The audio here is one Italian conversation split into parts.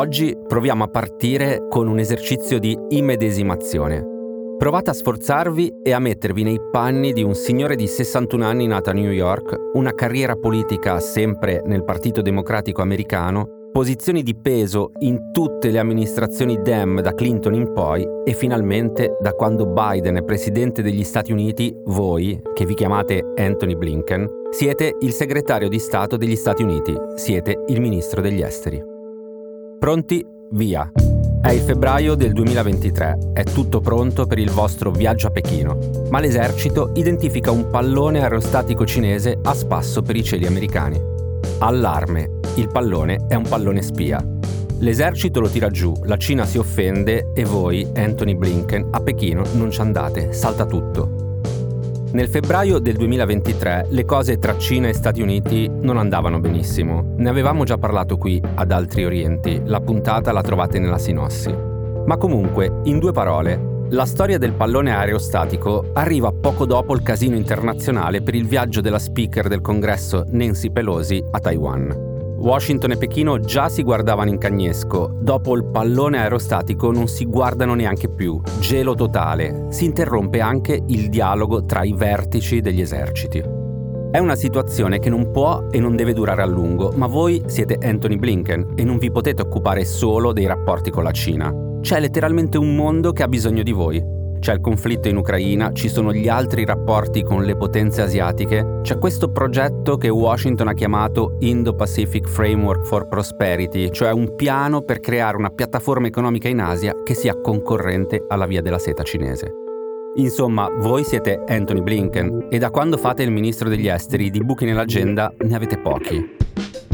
Oggi proviamo a partire con un esercizio di immedesimazione. Provate a sforzarvi e a mettervi nei panni di un signore di 61 anni nato a New York, una carriera politica sempre nel Partito Democratico americano posizioni di peso in tutte le amministrazioni Dem da Clinton in poi e finalmente da quando Biden è presidente degli Stati Uniti, voi, che vi chiamate Anthony Blinken, siete il segretario di Stato degli Stati Uniti, siete il ministro degli esteri. Pronti? Via! È il febbraio del 2023, è tutto pronto per il vostro viaggio a Pechino, ma l'esercito identifica un pallone aerostatico cinese a spasso per i cieli americani. Allarme, il pallone è un pallone spia. L'esercito lo tira giù, la Cina si offende e voi, Anthony Blinken, a Pechino non ci andate, salta tutto. Nel febbraio del 2023 le cose tra Cina e Stati Uniti non andavano benissimo. Ne avevamo già parlato qui, ad Altri Orienti, la puntata la trovate nella sinossi. Ma comunque, in due parole, la storia del pallone aerostatico arriva poco dopo il casino internazionale per il viaggio della speaker del congresso Nancy Pelosi a Taiwan. Washington e Pechino già si guardavano in cagnesco, dopo il pallone aerostatico non si guardano neanche più, gelo totale, si interrompe anche il dialogo tra i vertici degli eserciti. È una situazione che non può e non deve durare a lungo, ma voi siete Anthony Blinken e non vi potete occupare solo dei rapporti con la Cina. C'è letteralmente un mondo che ha bisogno di voi c'è il conflitto in Ucraina, ci sono gli altri rapporti con le potenze asiatiche, c'è questo progetto che Washington ha chiamato Indo-Pacific Framework for Prosperity, cioè un piano per creare una piattaforma economica in Asia che sia concorrente alla via della seta cinese. Insomma, voi siete Anthony Blinken e da quando fate il ministro degli esteri di buchi nell'agenda ne avete pochi.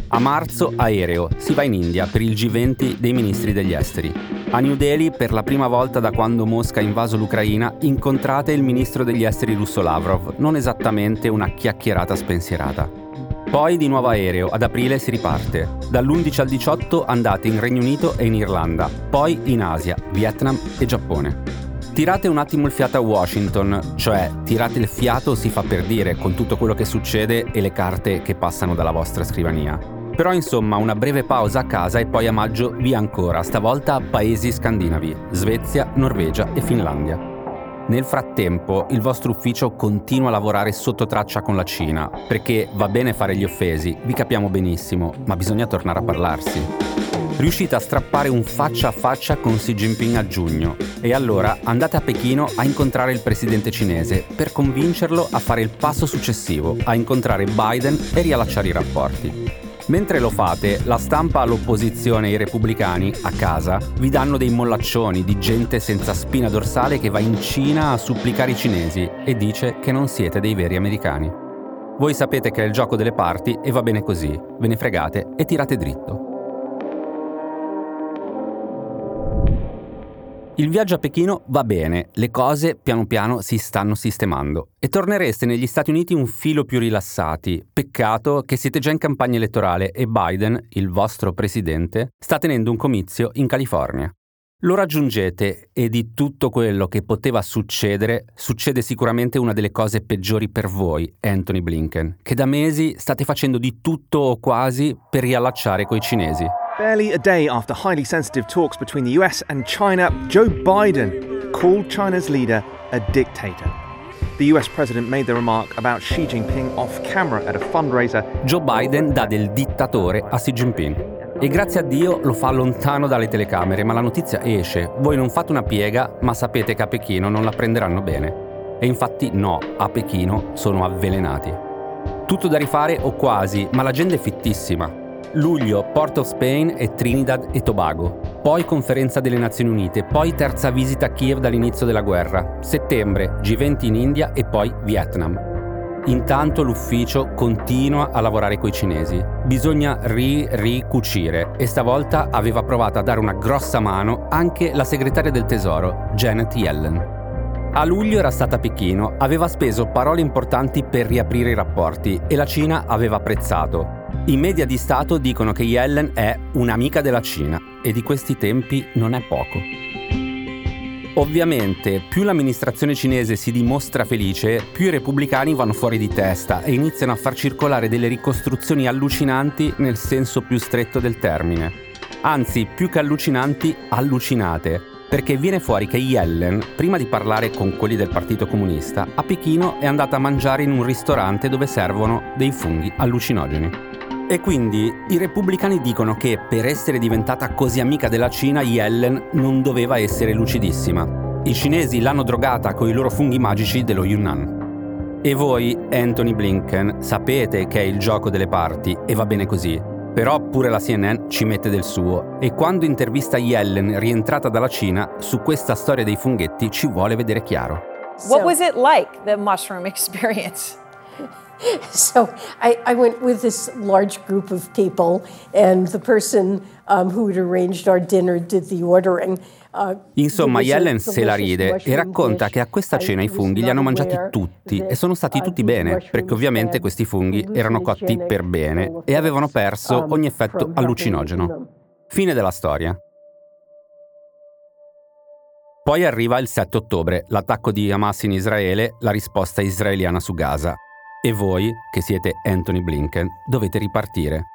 A marzo aereo, si va in India per il G20 dei ministri degli esteri. A New Delhi, per la prima volta da quando Mosca ha invaso l'Ucraina, incontrate il ministro degli esteri russo Lavrov, non esattamente una chiacchierata spensierata. Poi di nuovo aereo, ad aprile si riparte. Dall'11 al 18 andate in Regno Unito e in Irlanda, poi in Asia, Vietnam e Giappone. Tirate un attimo il fiato a Washington, cioè tirate il fiato si fa per dire con tutto quello che succede e le carte che passano dalla vostra scrivania. Però insomma una breve pausa a casa e poi a maggio via ancora, stavolta a paesi scandinavi, Svezia, Norvegia e Finlandia. Nel frattempo il vostro ufficio continua a lavorare sotto traccia con la Cina, perché va bene fare gli offesi, vi capiamo benissimo, ma bisogna tornare a parlarsi. Riuscite a strappare un faccia a faccia con Xi Jinping a giugno e allora andate a Pechino a incontrare il presidente cinese per convincerlo a fare il passo successivo, a incontrare Biden e riallacciare i rapporti. Mentre lo fate, la stampa, l'opposizione e i repubblicani, a casa, vi danno dei mollaccioni di gente senza spina dorsale che va in Cina a supplicare i cinesi e dice che non siete dei veri americani. Voi sapete che è il gioco delle parti e va bene così, ve ne fregate e tirate dritto. Il viaggio a Pechino va bene, le cose piano piano si stanno sistemando e tornereste negli Stati Uniti un filo più rilassati. Peccato che siete già in campagna elettorale e Biden, il vostro presidente, sta tenendo un comizio in California. Lo raggiungete e di tutto quello che poteva succedere, succede sicuramente una delle cose peggiori per voi, Anthony Blinken, che da mesi state facendo di tutto o quasi per riallacciare coi cinesi. Barely a day after highly sensitive talks between the US and China, Joe Biden called China's leader a dictator. The US president made the remark about Xi Jinping off camera at a fundraiser. Joe Biden dà del dittatore a Xi Jinping. E grazie a Dio lo fa lontano dalle telecamere, ma la notizia esce. Voi non fate una piega, ma sapete che a Pechino non la prenderanno bene. E infatti no, a Pechino sono avvelenati. Tutto da rifare o quasi, ma l'agenda è fittissima. Luglio Port of Spain e Trinidad e Tobago. Poi conferenza delle Nazioni Unite, poi terza visita a Kiev dall'inizio della guerra. Settembre G20 in India e poi Vietnam. Intanto l'ufficio continua a lavorare coi cinesi. Bisogna ri-ricucire e stavolta aveva provato a dare una grossa mano anche la segretaria del Tesoro, Janet Yellen. A luglio era stata a Pechino, aveva speso parole importanti per riaprire i rapporti e la Cina aveva apprezzato. I media di Stato dicono che Yellen è un'amica della Cina e di questi tempi non è poco. Ovviamente, più l'amministrazione cinese si dimostra felice, più i repubblicani vanno fuori di testa e iniziano a far circolare delle ricostruzioni allucinanti nel senso più stretto del termine. Anzi, più che allucinanti, allucinate, perché viene fuori che Yellen, prima di parlare con quelli del Partito Comunista, a Pechino è andata a mangiare in un ristorante dove servono dei funghi allucinogeni. E quindi i repubblicani dicono che per essere diventata così amica della Cina, Yellen non doveva essere lucidissima. I cinesi l'hanno drogata con i loro funghi magici dello Yunnan. E voi, Anthony Blinken, sapete che è il gioco delle parti e va bene così. Però pure la CNN ci mette del suo e quando intervista Yellen rientrata dalla Cina, su questa storia dei funghetti ci vuole vedere chiaro. What was it like, the mushroom experience? So I, I, went with this large group of people, and the person um, who had arranged our dinner did the ordering. Uh, Insomma, Yellen se la ride e racconta che a questa cena i funghi li hanno mangiati tutti e sono stati tutti bene, perché ovviamente questi funghi erano cotti per bene e avevano perso um, ogni effetto allucinogeno. Fine della storia. Poi arriva il 7 ottobre, l'attacco di Hamas in Israele, la risposta israeliana su Gaza. E voi, che siete Anthony Blinken, dovete ripartire.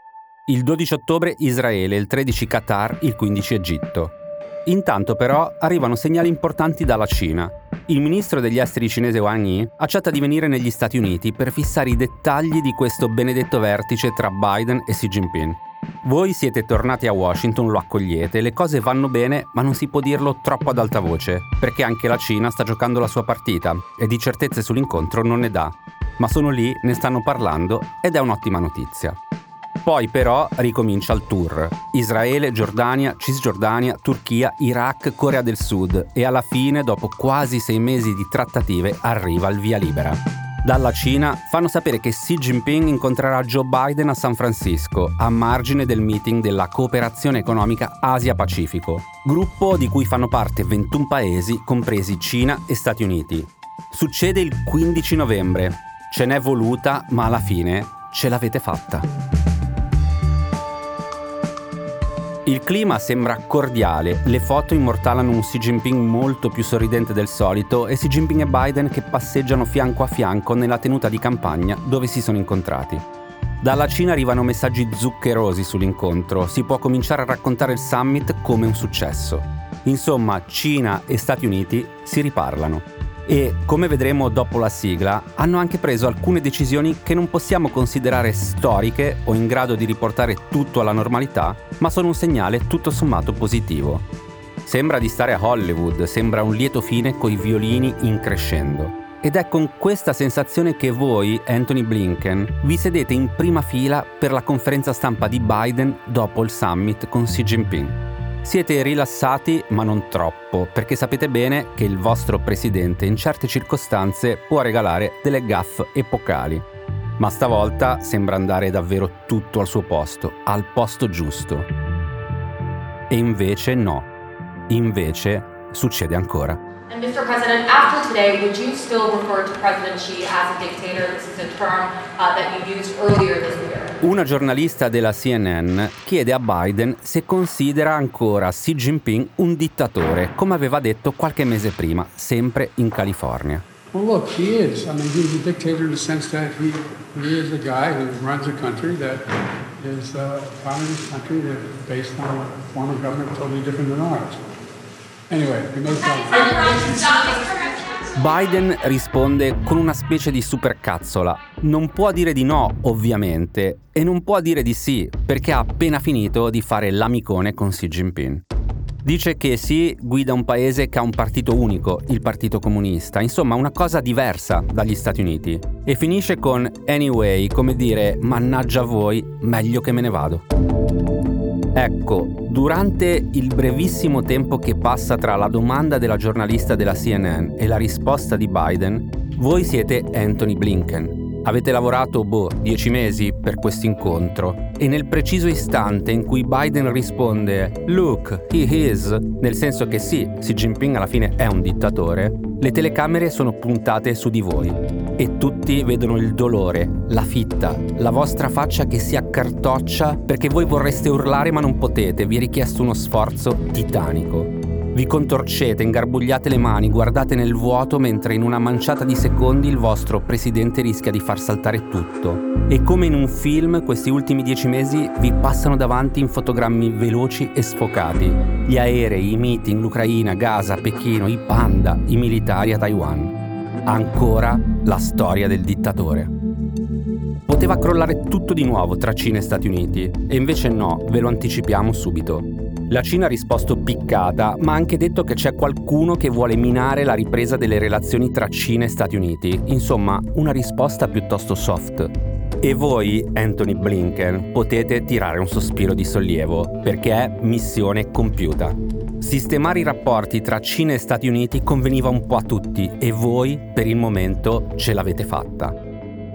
Il 12 ottobre Israele, il 13 Qatar, il 15 Egitto. Intanto però arrivano segnali importanti dalla Cina. Il ministro degli esteri cinese Wang Yi accetta di venire negli Stati Uniti per fissare i dettagli di questo benedetto vertice tra Biden e Xi Jinping. Voi siete tornati a Washington, lo accogliete, le cose vanno bene, ma non si può dirlo troppo ad alta voce, perché anche la Cina sta giocando la sua partita e di certezze sull'incontro non ne dà. Ma sono lì, ne stanno parlando ed è un'ottima notizia. Poi però ricomincia il tour. Israele, Giordania, Cisgiordania, Turchia, Iraq, Corea del Sud e alla fine, dopo quasi sei mesi di trattative, arriva il via libera. Dalla Cina fanno sapere che Xi Jinping incontrerà Joe Biden a San Francisco, a margine del meeting della cooperazione economica Asia-Pacifico, gruppo di cui fanno parte 21 paesi, compresi Cina e Stati Uniti. Succede il 15 novembre. Ce n'è voluta, ma alla fine ce l'avete fatta. Il clima sembra cordiale, le foto immortalano un Xi Jinping molto più sorridente del solito e Xi Jinping e Biden che passeggiano fianco a fianco nella tenuta di campagna dove si sono incontrati. Dalla Cina arrivano messaggi zuccherosi sull'incontro, si può cominciare a raccontare il summit come un successo. Insomma, Cina e Stati Uniti si riparlano e, come vedremo dopo la sigla, hanno anche preso alcune decisioni che non possiamo considerare storiche o in grado di riportare tutto alla normalità, ma sono un segnale tutto sommato positivo. Sembra di stare a Hollywood, sembra un lieto fine coi violini in crescendo. Ed è con questa sensazione che voi, Anthony Blinken, vi sedete in prima fila per la conferenza stampa di Biden dopo il summit con Xi Jinping. Siete rilassati, ma non troppo, perché sapete bene che il vostro presidente in certe circostanze può regalare delle gaff epocali. Ma stavolta sembra andare davvero tutto al suo posto, al posto giusto. E invece no. Invece succede ancora. And Mr. President, after today, would you still refer to President Xi as a dictator? This is a term uh, that you used earlier this year. Una giornalista della CNN chiede a Biden se considera ancora Xi Jinping un dittatore, come aveva detto qualche mese prima, sempre in California. Well, look, he is. I mean, he's a dictator in the sense that he, he is a guy who runs a country that is a communist country that is based on a form of government totally different than ours. Anyway, he makes that. Biden risponde con una specie di supercazzola. Non può dire di no, ovviamente, e non può dire di sì, perché ha appena finito di fare l'amicone con Xi Jinping. Dice che Xi guida un paese che ha un partito unico, il Partito Comunista, insomma una cosa diversa dagli Stati Uniti. E finisce con anyway, come dire, mannaggia voi, meglio che me ne vado. Ecco, durante il brevissimo tempo che passa tra la domanda della giornalista della CNN e la risposta di Biden, voi siete Anthony Blinken. Avete lavorato, boh, dieci mesi per questo incontro e nel preciso istante in cui Biden risponde Look, he is, nel senso che sì, Xi Jinping alla fine è un dittatore, le telecamere sono puntate su di voi e tutti vedono il dolore, la fitta, la vostra faccia che si accartoccia perché voi vorreste urlare ma non potete, vi è richiesto uno sforzo titanico. Vi contorcete, ingarbugliate le mani, guardate nel vuoto mentre in una manciata di secondi il vostro presidente rischia di far saltare tutto. E come in un film, questi ultimi dieci mesi vi passano davanti in fotogrammi veloci e sfocati. Gli aerei, i meeting, l'Ucraina, Gaza, Pechino, i panda, i militari a Taiwan. Ancora la storia del dittatore. Poteva crollare tutto di nuovo tra Cina e Stati Uniti, e invece no, ve lo anticipiamo subito. La Cina ha risposto piccata, ma ha anche detto che c'è qualcuno che vuole minare la ripresa delle relazioni tra Cina e Stati Uniti. Insomma, una risposta piuttosto soft. E voi, Anthony Blinken, potete tirare un sospiro di sollievo, perché è missione compiuta. Sistemare i rapporti tra Cina e Stati Uniti conveniva un po' a tutti e voi, per il momento, ce l'avete fatta.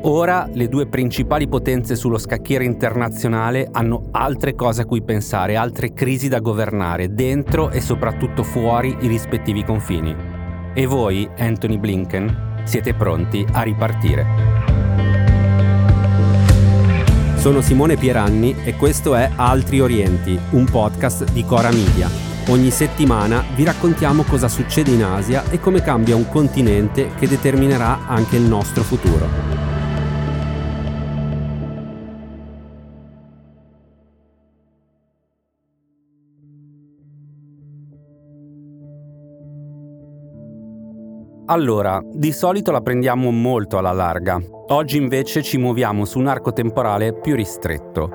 Ora le due principali potenze sullo scacchiere internazionale hanno altre cose a cui pensare, altre crisi da governare, dentro e soprattutto fuori i rispettivi confini. E voi, Anthony Blinken, siete pronti a ripartire. Sono Simone Pieranni e questo è Altri Orienti, un podcast di Cora Media. Ogni settimana vi raccontiamo cosa succede in Asia e come cambia un continente che determinerà anche il nostro futuro. Allora, di solito la prendiamo molto alla larga. Oggi invece ci muoviamo su un arco temporale più ristretto.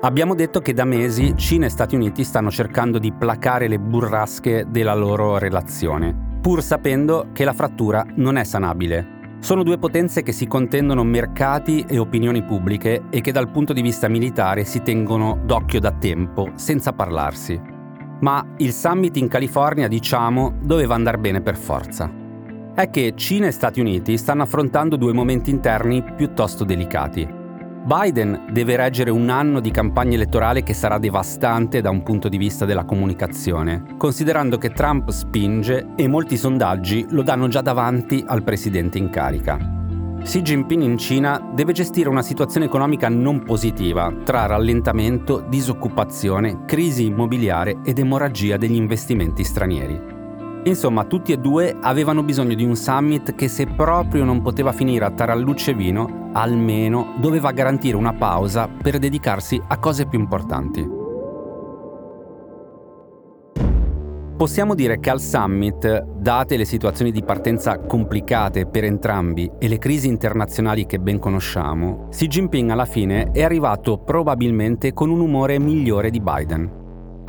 Abbiamo detto che da mesi Cina e Stati Uniti stanno cercando di placare le burrasche della loro relazione, pur sapendo che la frattura non è sanabile. Sono due potenze che si contendono mercati e opinioni pubbliche e che dal punto di vista militare si tengono d'occhio da tempo, senza parlarsi. Ma il summit in California, diciamo, doveva andare bene per forza è che Cina e Stati Uniti stanno affrontando due momenti interni piuttosto delicati. Biden deve reggere un anno di campagna elettorale che sarà devastante da un punto di vista della comunicazione, considerando che Trump spinge e molti sondaggi lo danno già davanti al presidente in carica. Xi Jinping in Cina deve gestire una situazione economica non positiva tra rallentamento, disoccupazione, crisi immobiliare ed emorragia degli investimenti stranieri. Insomma, tutti e due avevano bisogno di un summit che se proprio non poteva finire a tarallucce vino, almeno doveva garantire una pausa per dedicarsi a cose più importanti. Possiamo dire che al summit, date le situazioni di partenza complicate per entrambi e le crisi internazionali che ben conosciamo, Xi Jinping alla fine è arrivato probabilmente con un umore migliore di Biden.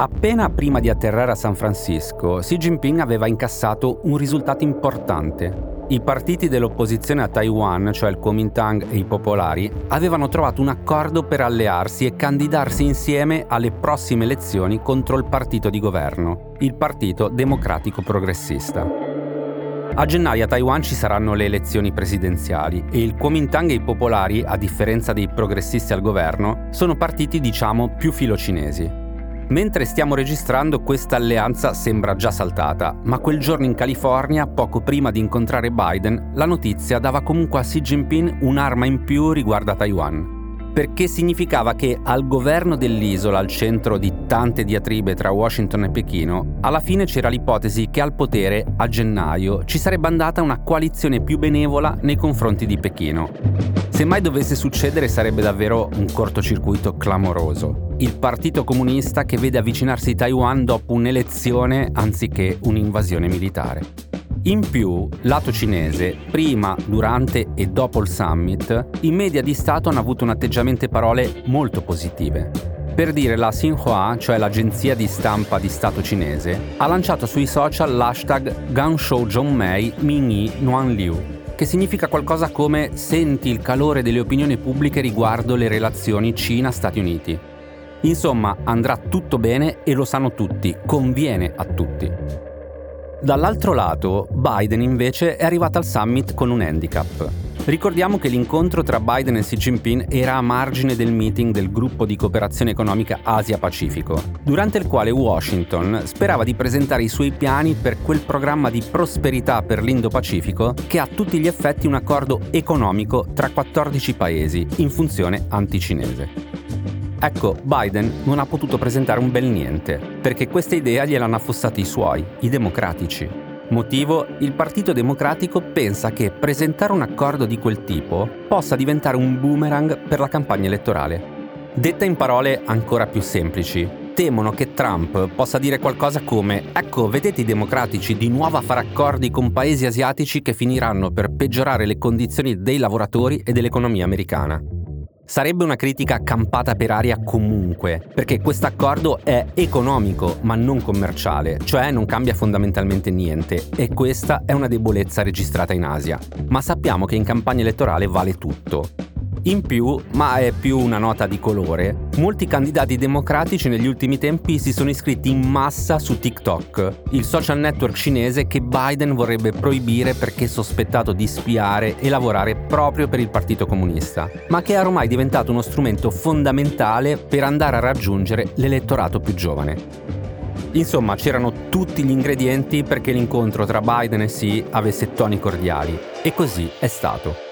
Appena prima di atterrare a San Francisco, Xi Jinping aveva incassato un risultato importante. I partiti dell'opposizione a Taiwan, cioè il Kuomintang e i popolari, avevano trovato un accordo per allearsi e candidarsi insieme alle prossime elezioni contro il partito di governo, il Partito Democratico Progressista. A gennaio a Taiwan ci saranno le elezioni presidenziali e il Kuomintang e i popolari, a differenza dei progressisti al governo, sono partiti diciamo più filocinesi. Mentre stiamo registrando questa alleanza sembra già saltata, ma quel giorno in California, poco prima di incontrare Biden, la notizia dava comunque a Xi Jinping un'arma in più riguardo a Taiwan perché significava che al governo dell'isola, al centro di tante diatribe tra Washington e Pechino, alla fine c'era l'ipotesi che al potere, a gennaio, ci sarebbe andata una coalizione più benevola nei confronti di Pechino. Se mai dovesse succedere sarebbe davvero un cortocircuito clamoroso. Il Partito Comunista che vede avvicinarsi Taiwan dopo un'elezione anziché un'invasione militare. In più, lato cinese, prima, durante e dopo il summit, i media di Stato hanno avuto un atteggiamento e parole molto positive. Per dire, la Xinhua, cioè l'agenzia di stampa di Stato cinese, ha lanciato sui social l'hashtag Ganshou Zhongmei Mingyi Nuanliu, che significa qualcosa come senti il calore delle opinioni pubbliche riguardo le relazioni Cina-Stati Uniti. Insomma, andrà tutto bene e lo sanno tutti, conviene a tutti. Dall'altro lato, Biden invece è arrivato al summit con un handicap. Ricordiamo che l'incontro tra Biden e Xi Jinping era a margine del meeting del gruppo di cooperazione economica Asia-Pacifico, durante il quale Washington sperava di presentare i suoi piani per quel programma di prosperità per l'Indo-Pacifico che ha a tutti gli effetti un accordo economico tra 14 paesi in funzione anticinese. Ecco, Biden non ha potuto presentare un bel niente, perché questa idea gliel'hanno affossata i suoi, i democratici. Motivo? Il Partito Democratico pensa che presentare un accordo di quel tipo possa diventare un boomerang per la campagna elettorale. Detta in parole ancora più semplici, temono che Trump possa dire qualcosa come ecco, vedete i democratici di nuovo a fare accordi con paesi asiatici che finiranno per peggiorare le condizioni dei lavoratori e dell'economia americana. Sarebbe una critica campata per aria comunque, perché questo accordo è economico ma non commerciale, cioè non cambia fondamentalmente niente e questa è una debolezza registrata in Asia. Ma sappiamo che in campagna elettorale vale tutto. In più, ma è più una nota di colore, molti candidati democratici negli ultimi tempi si sono iscritti in massa su TikTok, il social network cinese che Biden vorrebbe proibire perché sospettato di spiare e lavorare proprio per il Partito Comunista, ma che è ormai diventato uno strumento fondamentale per andare a raggiungere l'elettorato più giovane. Insomma, c'erano tutti gli ingredienti perché l'incontro tra Biden e Xi avesse toni cordiali, e così è stato.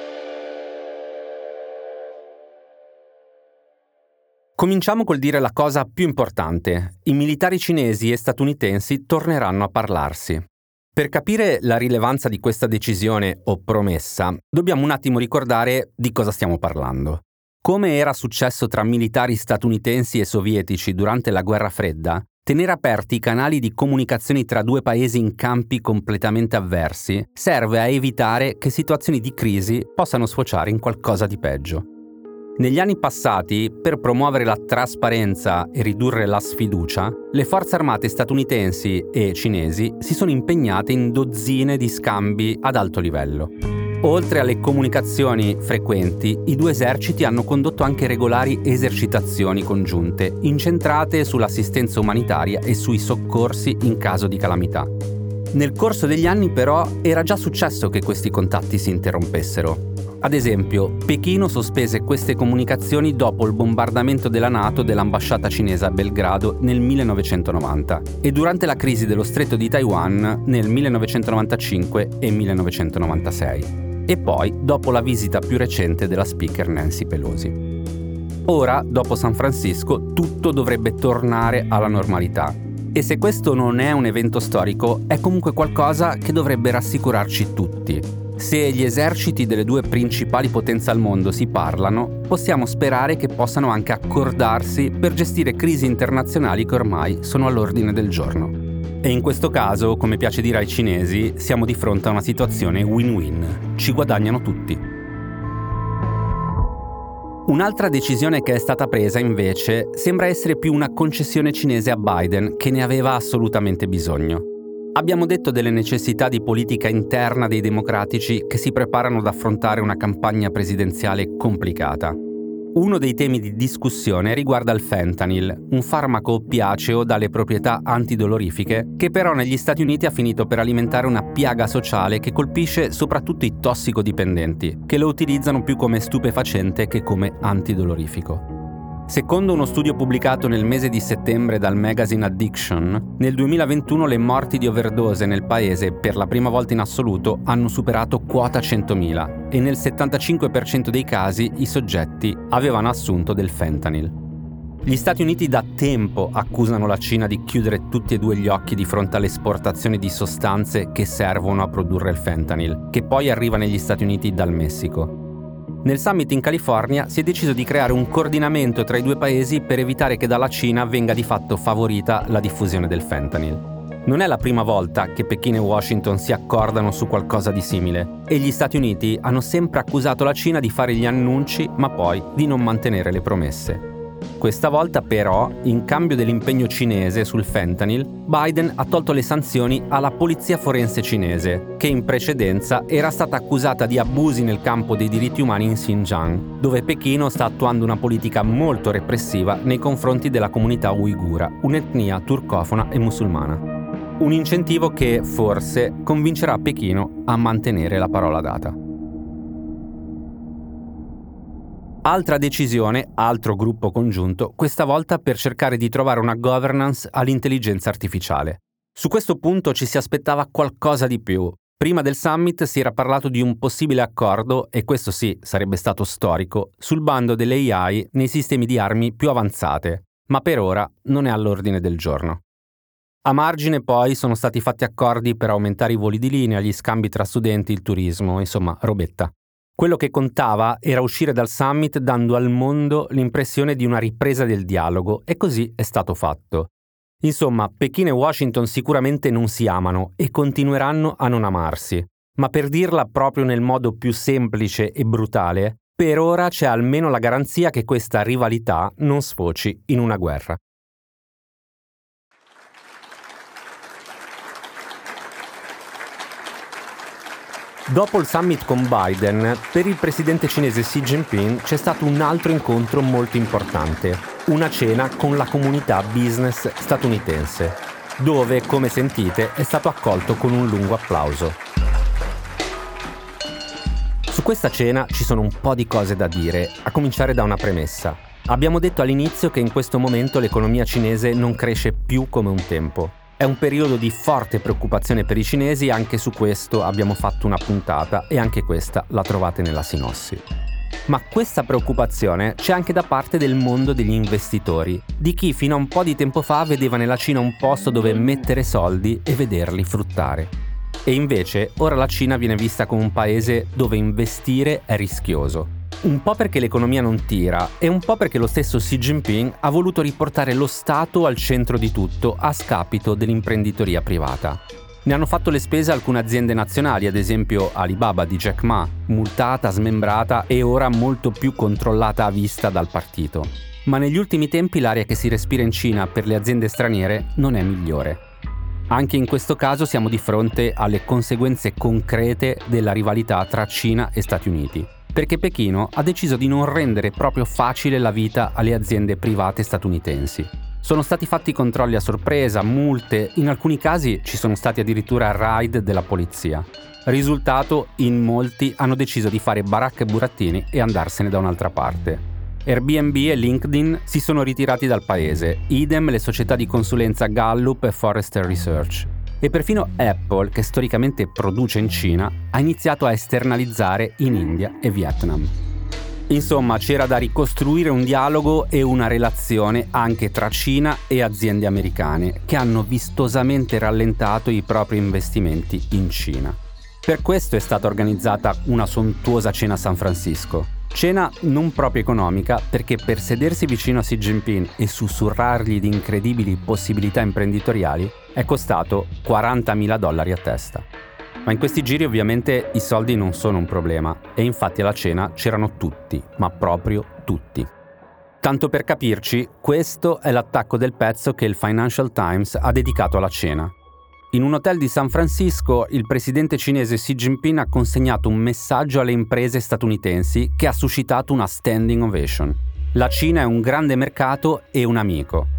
Cominciamo col dire la cosa più importante. I militari cinesi e statunitensi torneranno a parlarsi. Per capire la rilevanza di questa decisione o promessa, dobbiamo un attimo ricordare di cosa stiamo parlando. Come era successo tra militari statunitensi e sovietici durante la guerra fredda, tenere aperti i canali di comunicazione tra due paesi in campi completamente avversi serve a evitare che situazioni di crisi possano sfociare in qualcosa di peggio. Negli anni passati, per promuovere la trasparenza e ridurre la sfiducia, le forze armate statunitensi e cinesi si sono impegnate in dozzine di scambi ad alto livello. Oltre alle comunicazioni frequenti, i due eserciti hanno condotto anche regolari esercitazioni congiunte, incentrate sull'assistenza umanitaria e sui soccorsi in caso di calamità. Nel corso degli anni però era già successo che questi contatti si interrompessero. Ad esempio, Pechino sospese queste comunicazioni dopo il bombardamento della Nato dell'ambasciata cinese a Belgrado nel 1990 e durante la crisi dello stretto di Taiwan nel 1995 e 1996 e poi dopo la visita più recente della speaker Nancy Pelosi. Ora, dopo San Francisco, tutto dovrebbe tornare alla normalità. E se questo non è un evento storico, è comunque qualcosa che dovrebbe rassicurarci tutti. Se gli eserciti delle due principali potenze al mondo si parlano, possiamo sperare che possano anche accordarsi per gestire crisi internazionali che ormai sono all'ordine del giorno. E in questo caso, come piace dire ai cinesi, siamo di fronte a una situazione win-win. Ci guadagnano tutti. Un'altra decisione che è stata presa invece sembra essere più una concessione cinese a Biden che ne aveva assolutamente bisogno. Abbiamo detto delle necessità di politica interna dei democratici che si preparano ad affrontare una campagna presidenziale complicata. Uno dei temi di discussione riguarda il fentanyl, un farmaco oppiaceo dalle proprietà antidolorifiche che però negli Stati Uniti ha finito per alimentare una piaga sociale che colpisce soprattutto i tossicodipendenti, che lo utilizzano più come stupefacente che come antidolorifico. Secondo uno studio pubblicato nel mese di settembre dal magazine Addiction, nel 2021 le morti di overdose nel paese per la prima volta in assoluto hanno superato quota 100.000 e nel 75% dei casi i soggetti avevano assunto del fentanyl. Gli Stati Uniti da tempo accusano la Cina di chiudere tutti e due gli occhi di fronte all'esportazione di sostanze che servono a produrre il fentanyl, che poi arriva negli Stati Uniti dal Messico. Nel summit in California si è deciso di creare un coordinamento tra i due paesi per evitare che dalla Cina venga di fatto favorita la diffusione del fentanyl. Non è la prima volta che Pechino e Washington si accordano su qualcosa di simile e gli Stati Uniti hanno sempre accusato la Cina di fare gli annunci ma poi di non mantenere le promesse. Questa volta però, in cambio dell'impegno cinese sul fentanyl, Biden ha tolto le sanzioni alla polizia forense cinese, che in precedenza era stata accusata di abusi nel campo dei diritti umani in Xinjiang, dove Pechino sta attuando una politica molto repressiva nei confronti della comunità uigura, un'etnia turcofona e musulmana. Un incentivo che, forse, convincerà Pechino a mantenere la parola data. Altra decisione, altro gruppo congiunto, questa volta per cercare di trovare una governance all'intelligenza artificiale. Su questo punto ci si aspettava qualcosa di più, Prima del summit si era parlato di un possibile accordo, e questo sì sarebbe stato storico, sul bando delle AI nei sistemi di armi più avanzate, ma per ora non è all'ordine del giorno. A margine poi sono stati fatti accordi per aumentare i voli di linea, gli scambi tra studenti, il turismo, insomma, robetta. Quello che contava era uscire dal summit dando al mondo l'impressione di una ripresa del dialogo e così è stato fatto. Insomma, Pechino e Washington sicuramente non si amano e continueranno a non amarsi. Ma per dirla proprio nel modo più semplice e brutale, per ora c'è almeno la garanzia che questa rivalità non sfoci in una guerra. Dopo il summit con Biden, per il presidente cinese Xi Jinping c'è stato un altro incontro molto importante, una cena con la comunità business statunitense, dove, come sentite, è stato accolto con un lungo applauso. Su questa cena ci sono un po' di cose da dire, a cominciare da una premessa. Abbiamo detto all'inizio che in questo momento l'economia cinese non cresce più come un tempo. È un periodo di forte preoccupazione per i cinesi, anche su questo abbiamo fatto una puntata e anche questa la trovate nella sinossi. Ma questa preoccupazione c'è anche da parte del mondo degli investitori, di chi fino a un po' di tempo fa vedeva nella Cina un posto dove mettere soldi e vederli fruttare. E invece ora la Cina viene vista come un paese dove investire è rischioso, un po' perché l'economia non tira e un po' perché lo stesso Xi Jinping ha voluto riportare lo Stato al centro di tutto a scapito dell'imprenditoria privata. Ne hanno fatto le spese alcune aziende nazionali, ad esempio Alibaba di Jack Ma, multata, smembrata e ora molto più controllata a vista dal partito. Ma negli ultimi tempi l'aria che si respira in Cina per le aziende straniere non è migliore. Anche in questo caso siamo di fronte alle conseguenze concrete della rivalità tra Cina e Stati Uniti perché Pechino ha deciso di non rendere proprio facile la vita alle aziende private statunitensi. Sono stati fatti controlli a sorpresa, multe, in alcuni casi ci sono stati addirittura raid della polizia. Risultato, in molti hanno deciso di fare baracche e burattini e andarsene da un'altra parte. Airbnb e LinkedIn si sono ritirati dal paese, idem le società di consulenza Gallup e Forrester Research e perfino Apple, che storicamente produce in Cina, ha iniziato a esternalizzare in India e Vietnam. Insomma, c'era da ricostruire un dialogo e una relazione anche tra Cina e aziende americane, che hanno vistosamente rallentato i propri investimenti in Cina. Per questo è stata organizzata una sontuosa cena a San Francisco, Cena non proprio economica perché per sedersi vicino a Xi Jinping e sussurrargli di incredibili possibilità imprenditoriali è costato 40.000 dollari a testa. Ma in questi giri ovviamente i soldi non sono un problema e infatti alla cena c'erano tutti, ma proprio tutti. Tanto per capirci, questo è l'attacco del pezzo che il Financial Times ha dedicato alla cena. In un hotel di San Francisco, il presidente cinese Xi Jinping ha consegnato un messaggio alle imprese statunitensi che ha suscitato una standing ovation. La Cina è un grande mercato e un amico.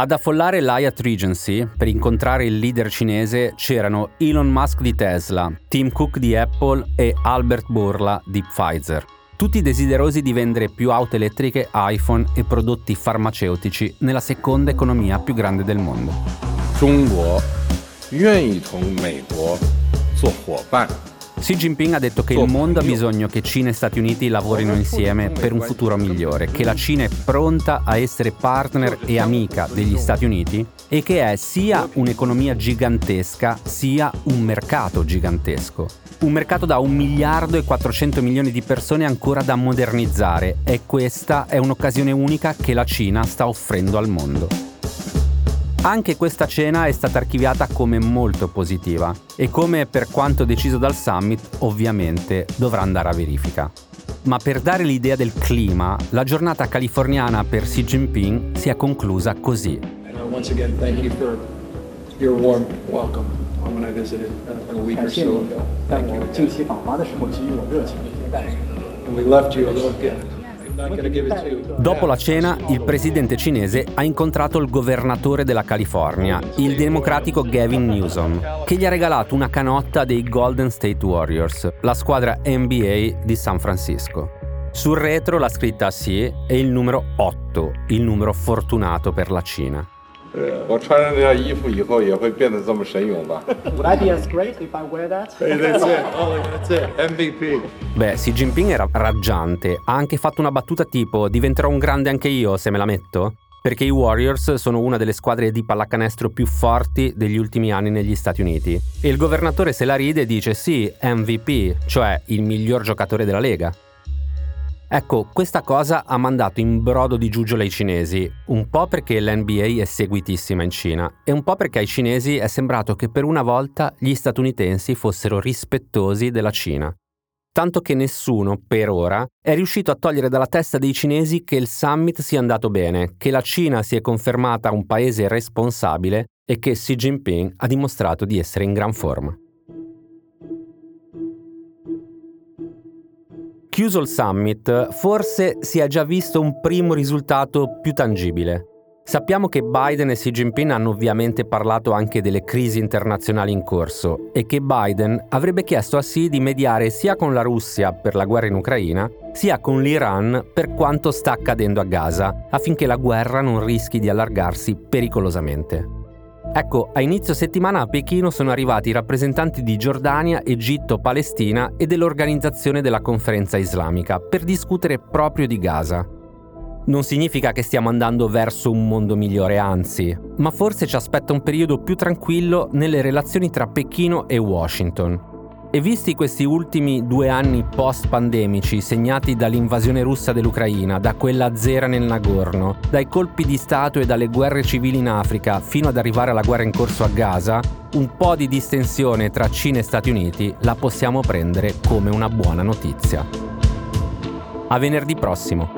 Ad affollare l'Hyatt Regency per incontrare il leader cinese c'erano Elon Musk di Tesla, Tim Cook di Apple e Albert Bourla di Pfizer. Tutti desiderosi di vendere più auto elettriche, iPhone e prodotti farmaceutici nella seconda economia più grande del mondo. 中国 Xi Jinping ha detto che il mondo ha bisogno che Cina e Stati Uniti lavorino insieme per un futuro migliore, che la Cina è pronta a essere partner e amica degli Stati Uniti e che è sia un'economia gigantesca sia un mercato gigantesco. Un mercato da 1 miliardo e 400 milioni di persone ancora da modernizzare e questa è un'occasione unica che la Cina sta offrendo al mondo. Anche questa cena è stata archiviata come molto positiva e come per quanto deciso dal summit ovviamente dovrà andare a verifica. Ma per dare l'idea del clima, la giornata californiana per Xi Jinping si è conclusa così. Once again, thank you for your warm welcome when I visited a week or so ago. Thank you. And we left you a little gift. Dopo la cena, il presidente cinese ha incontrato il governatore della California, il democratico Gavin Newsom, che gli ha regalato una canotta dei Golden State Warriors, la squadra NBA di San Francisco. Sul retro la scritta sì e il numero 8, il numero fortunato per la Cina. 我穿上这套衣服以后也会变得这么神勇吧 Would I be as great if I wear that? That's it. Oh, that's it. MVP. Beh, Xi Jinping era raggiante, ha anche fatto una battuta tipo diventerò un grande anche io se me la metto? Perché i Warriors sono una delle squadre di pallacanestro più forti degli ultimi anni negli Stati Uniti. E il governatore se la ride e dice sì, MVP, cioè il miglior giocatore della Lega. Ecco, questa cosa ha mandato in brodo di giuggiole ai cinesi, un po' perché l'NBA è seguitissima in Cina e un po' perché ai cinesi è sembrato che per una volta gli statunitensi fossero rispettosi della Cina. Tanto che nessuno, per ora, è riuscito a togliere dalla testa dei cinesi che il summit sia andato bene, che la Cina si è confermata un paese responsabile e che Xi Jinping ha dimostrato di essere in gran forma. Chiuso il summit, forse si è già visto un primo risultato più tangibile. Sappiamo che Biden e Xi Jinping hanno ovviamente parlato anche delle crisi internazionali in corso e che Biden avrebbe chiesto a Xi di mediare sia con la Russia per la guerra in Ucraina, sia con l'Iran per quanto sta accadendo a Gaza, affinché la guerra non rischi di allargarsi pericolosamente. Ecco, a inizio settimana a Pechino sono arrivati i rappresentanti di Giordania, Egitto, Palestina e dell'Organizzazione della Conferenza Islamica per discutere proprio di Gaza. Non significa che stiamo andando verso un mondo migliore, anzi, ma forse ci aspetta un periodo più tranquillo nelle relazioni tra Pechino e Washington. E visti questi ultimi due anni post-pandemici segnati dall'invasione russa dell'Ucraina, da quella azera nel Nagorno, dai colpi di Stato e dalle guerre civili in Africa fino ad arrivare alla guerra in corso a Gaza, un po' di distensione tra Cina e Stati Uniti la possiamo prendere come una buona notizia. A venerdì prossimo.